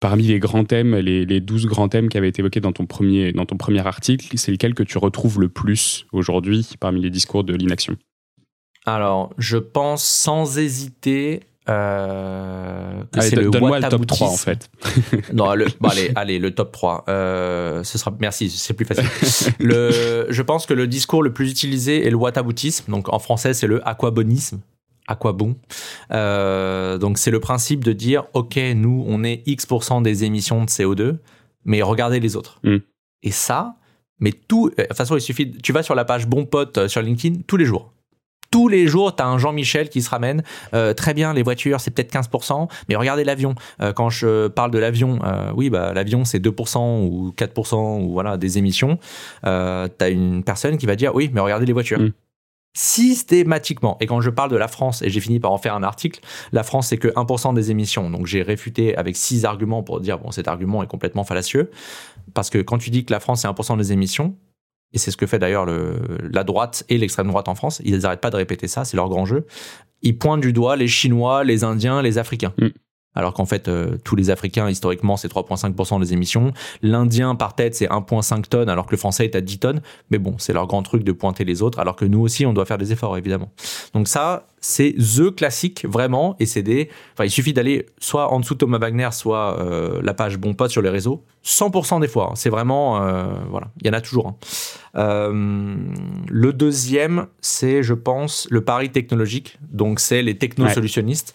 parmi les grands thèmes, les, les 12 grands thèmes qui avaient été évoqués dans ton premier, dans ton premier article, c'est lequel que tu retrouves le plus aujourd'hui parmi les discours de l'inaction? Alors, je pense sans hésiter euh, Donne-moi le top 3 en fait. non, le, bon, allez, allez, le top 3. Euh, ce sera, merci, c'est plus facile. le, je pense que le discours le plus utilisé est le whataboutisme. Donc en français, c'est le aquabonisme. À quoi bon euh, Donc c'est le principe de dire, ok, nous, on est X% des émissions de CO2, mais regardez les autres. Mm. Et ça, mais tout, de toute façon, il suffit, tu vas sur la page Bon Pote sur LinkedIn tous les jours tous les jours, tu as un Jean-Michel qui se ramène. Euh, très bien, les voitures, c'est peut-être 15%, mais regardez l'avion. Euh, quand je parle de l'avion, euh, oui, bah, l'avion, c'est 2% ou 4% ou voilà, des émissions. tu as une personne qui va dire, oui, mais regardez les voitures. Mm. Systématiquement. Et quand je parle de la France, et j'ai fini par en faire un article, la France, c'est que 1% des émissions. Donc j'ai réfuté avec six arguments pour dire, bon, cet argument est complètement fallacieux. Parce que quand tu dis que la France, c'est 1% des émissions, et c'est ce que fait d'ailleurs la droite et l'extrême droite en France, ils n'arrêtent pas de répéter ça, c'est leur grand jeu. Ils pointent du doigt les Chinois, les Indiens, les Africains. Mm. Alors qu'en fait, euh, tous les Africains, historiquement, c'est 3,5% des émissions. L'Indien, par tête, c'est 1,5 tonnes, alors que le Français est à 10 tonnes. Mais bon, c'est leur grand truc de pointer les autres, alors que nous aussi, on doit faire des efforts, évidemment. Donc ça, c'est the classique, vraiment. Et c'est des... Enfin, il suffit d'aller soit en dessous de Thomas Wagner, soit euh, la page Bon Pote sur les réseaux. 100% des fois. Hein. C'est vraiment... Euh, voilà, il y en a toujours. Hein. le deuxième, c'est, je pense, le pari technologique. Donc, c'est les technosolutionnistes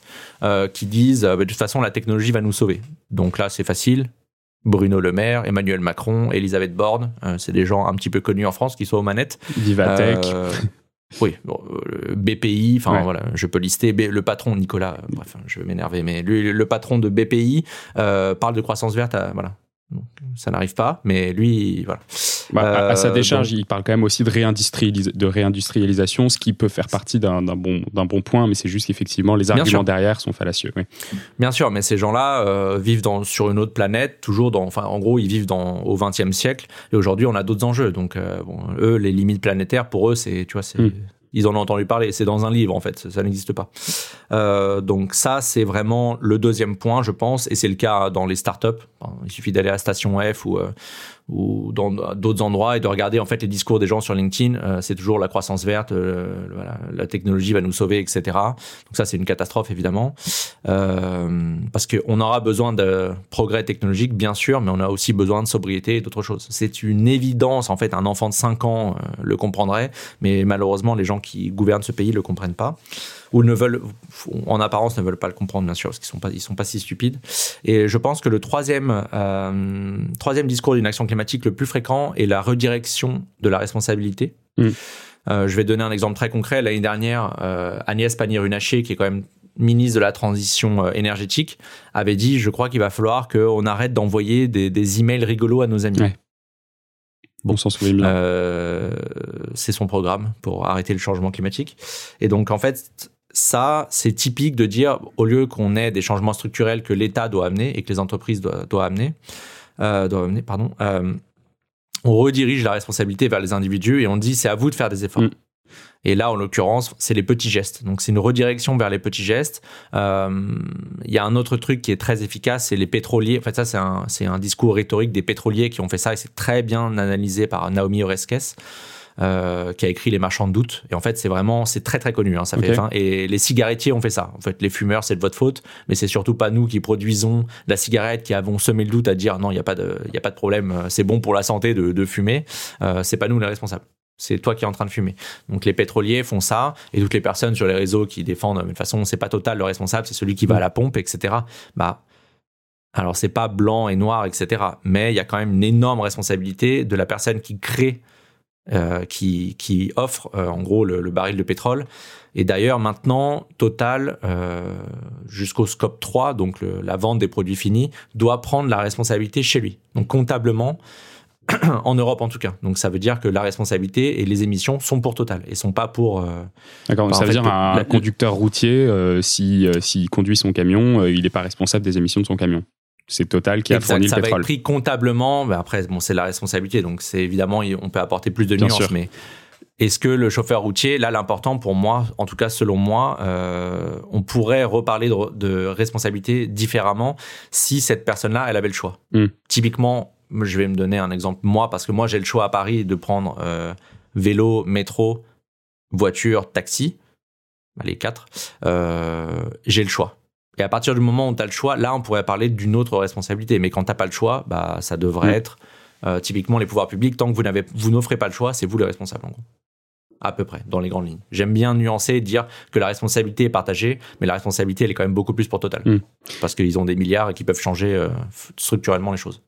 qui disent, bah, de toute façon, la technologie va nous sauver. Donc là, c'est facile. Bruno Le Maire, Emmanuel Macron, Elisabeth Borne, euh, c'est des gens un petit peu connus en France qui sont aux manettes. Vivatech. Euh, oui, euh, BPI, enfin voilà, je peux lister le patron Nicolas, bref, je vais m'énerver, mais lui, le patron de BPI parle de croissance verte, voilà, ça n'arrive pas, mais lui, voilà. Bah, à, sa euh, décharge, il parle quand même aussi de, de réindustrialisation, ce qui peut faire partie d'un bon, bon point, mais c'est juste qu'effectivement, les arguments derrière sont fallacieux. Bien sûr, mais ces gens-là euh, vivent dans, sur une autre planète, toujours dans, enfin, en gros, ils vivent dans, au XXe siècle, et aujourd'hui, on a d'autres enjeux. Donc, euh, bon, eux, les limites planétaires, pour eux, c'est, tu vois, c'est, hmm ils en ont entendu parler. C'est dans un livre, en fait. Ça, n'existe pas. Euh, donc, ça, c'est vraiment le deuxième point, je pense. Et c'est le cas dans les startups. Il suffit d'aller à Station F ou, euh, ou dans d'autres endroits et de regarder en fait les discours des gens sur LinkedIn. Euh, c'est toujours la croissance verte, euh, la technologie va nous sauver, etc. Donc ça, c'est une catastrophe évidemment, parce qu'on aura besoin de progrès technologique, bien sûr, mais on a aussi besoin de sobriété et d'autres choses. C'est une évidence, en fait, un enfant de 5 ans le comprendrait, mais malheureusement, les gens qui gouvernent ce pays le comprennent pas ou ne veulent, en apparence, ne veulent pas le comprendre, bien sûr, parce qu'ils sont pas, ils sont pas si stupides. Et je pense que le troisième, euh, troisième discours d'une action climatique le plus fréquent est la redirection de la responsabilité. Mm. Euh, je vais donner un exemple très concret. L'année dernière, euh, Agnès Pannier-Runacher, qui est quand même ministre de la transition énergétique, avait dit, je crois qu'il va falloir qu'on arrête d'envoyer des, des, emails rigolos à nos amis. Bon, s'en souvient bien. c'est son programme pour arrêter le changement climatique. Et donc, en fait, ça, c'est typique de dire, au lieu qu'on ait des changements structurels que l'État doit amener et que les entreprises doivent, amener, euh, amener, pardon, euh, on redirige la responsabilité vers les individus et on dit c'est à vous de faire des efforts. Mm. Et là, en l'occurrence, c'est les petits gestes. Donc, c'est une redirection vers les petits gestes. Euh, il y a un autre truc qui est très efficace, c'est les pétroliers. En fait, ça, c'est un, un, discours rhétorique des pétroliers qui ont fait ça et c'est très bien analysé par Naomi Oreskes. Euh, qui a écrit Les Marchands de doute. Et en fait, c'est vraiment, c'est très très connu. Hein, ça fait Et les cigarettiers ont fait ça. En fait, les fumeurs, c'est de votre faute, mais c'est surtout pas nous qui produisons la cigarette qui avons semé le doute à dire non, il y a pas de, il a pas de problème, euh, c'est bon pour la santé de, de fumer. Euh, c'est pas nous les responsables. C'est toi qui es en train de fumer. Donc les pétroliers font ça, et toutes les personnes sur les réseaux qui défendent, de toute façon, c'est pas total le responsable, c'est celui qui va à la pompe, etc. Bah, alors c'est pas blanc et noir, etc. Mais il y a quand même une énorme responsabilité de la personne qui crée euh, qui, qui, offre euh, en gros le, baril de pétrole. Et d'ailleurs maintenant, Total, euh, jusqu'au scope 3, donc la vente des produits finis, doit prendre la responsabilité chez lui. Donc comptablement, en Europe en tout cas. Donc ça veut dire que la responsabilité et les émissions sont pour Total et sont pas pour. D'accord. ça veut dire un conducteur routier, si s'il conduit son camion, il n'est pas responsable des émissions de son camion c'est Total qui a fourni ça le pétrole. Ça va être pris comptablement, mais après, bon, c'est la responsabilité, donc c'est évidemment, on peut apporter plus de nuances, mais Est-ce que le chauffeur routier, là, l'important pour moi, en tout cas selon moi, euh, on pourrait reparler de, responsabilité différemment si cette personne-là, elle avait le choix? Mm. Typiquement, je vais me donner un exemple moi, parce que moi, j'ai le choix à Paris de prendre euh, vélo, métro, voiture, taxi, les quatre. Euh, j'ai le choix. Et à partir du moment où tu as le choix, là, on pourrait parler d'une autre responsabilité. Mais quand tu n'as pas le choix, bah, ça devrait mm. être typiquement les pouvoirs publics. Tant que vous n'avez, vous n'offrez pas le choix, c'est vous le responsable en gros à peu près, dans les grandes lignes. J'aime bien nuancer et dire que la responsabilité est partagée, mais la responsabilité, elle est quand même beaucoup plus pour Total. Hmm. Parce qu'ils ont des milliards et qui peuvent changer euh, structurellement les choses.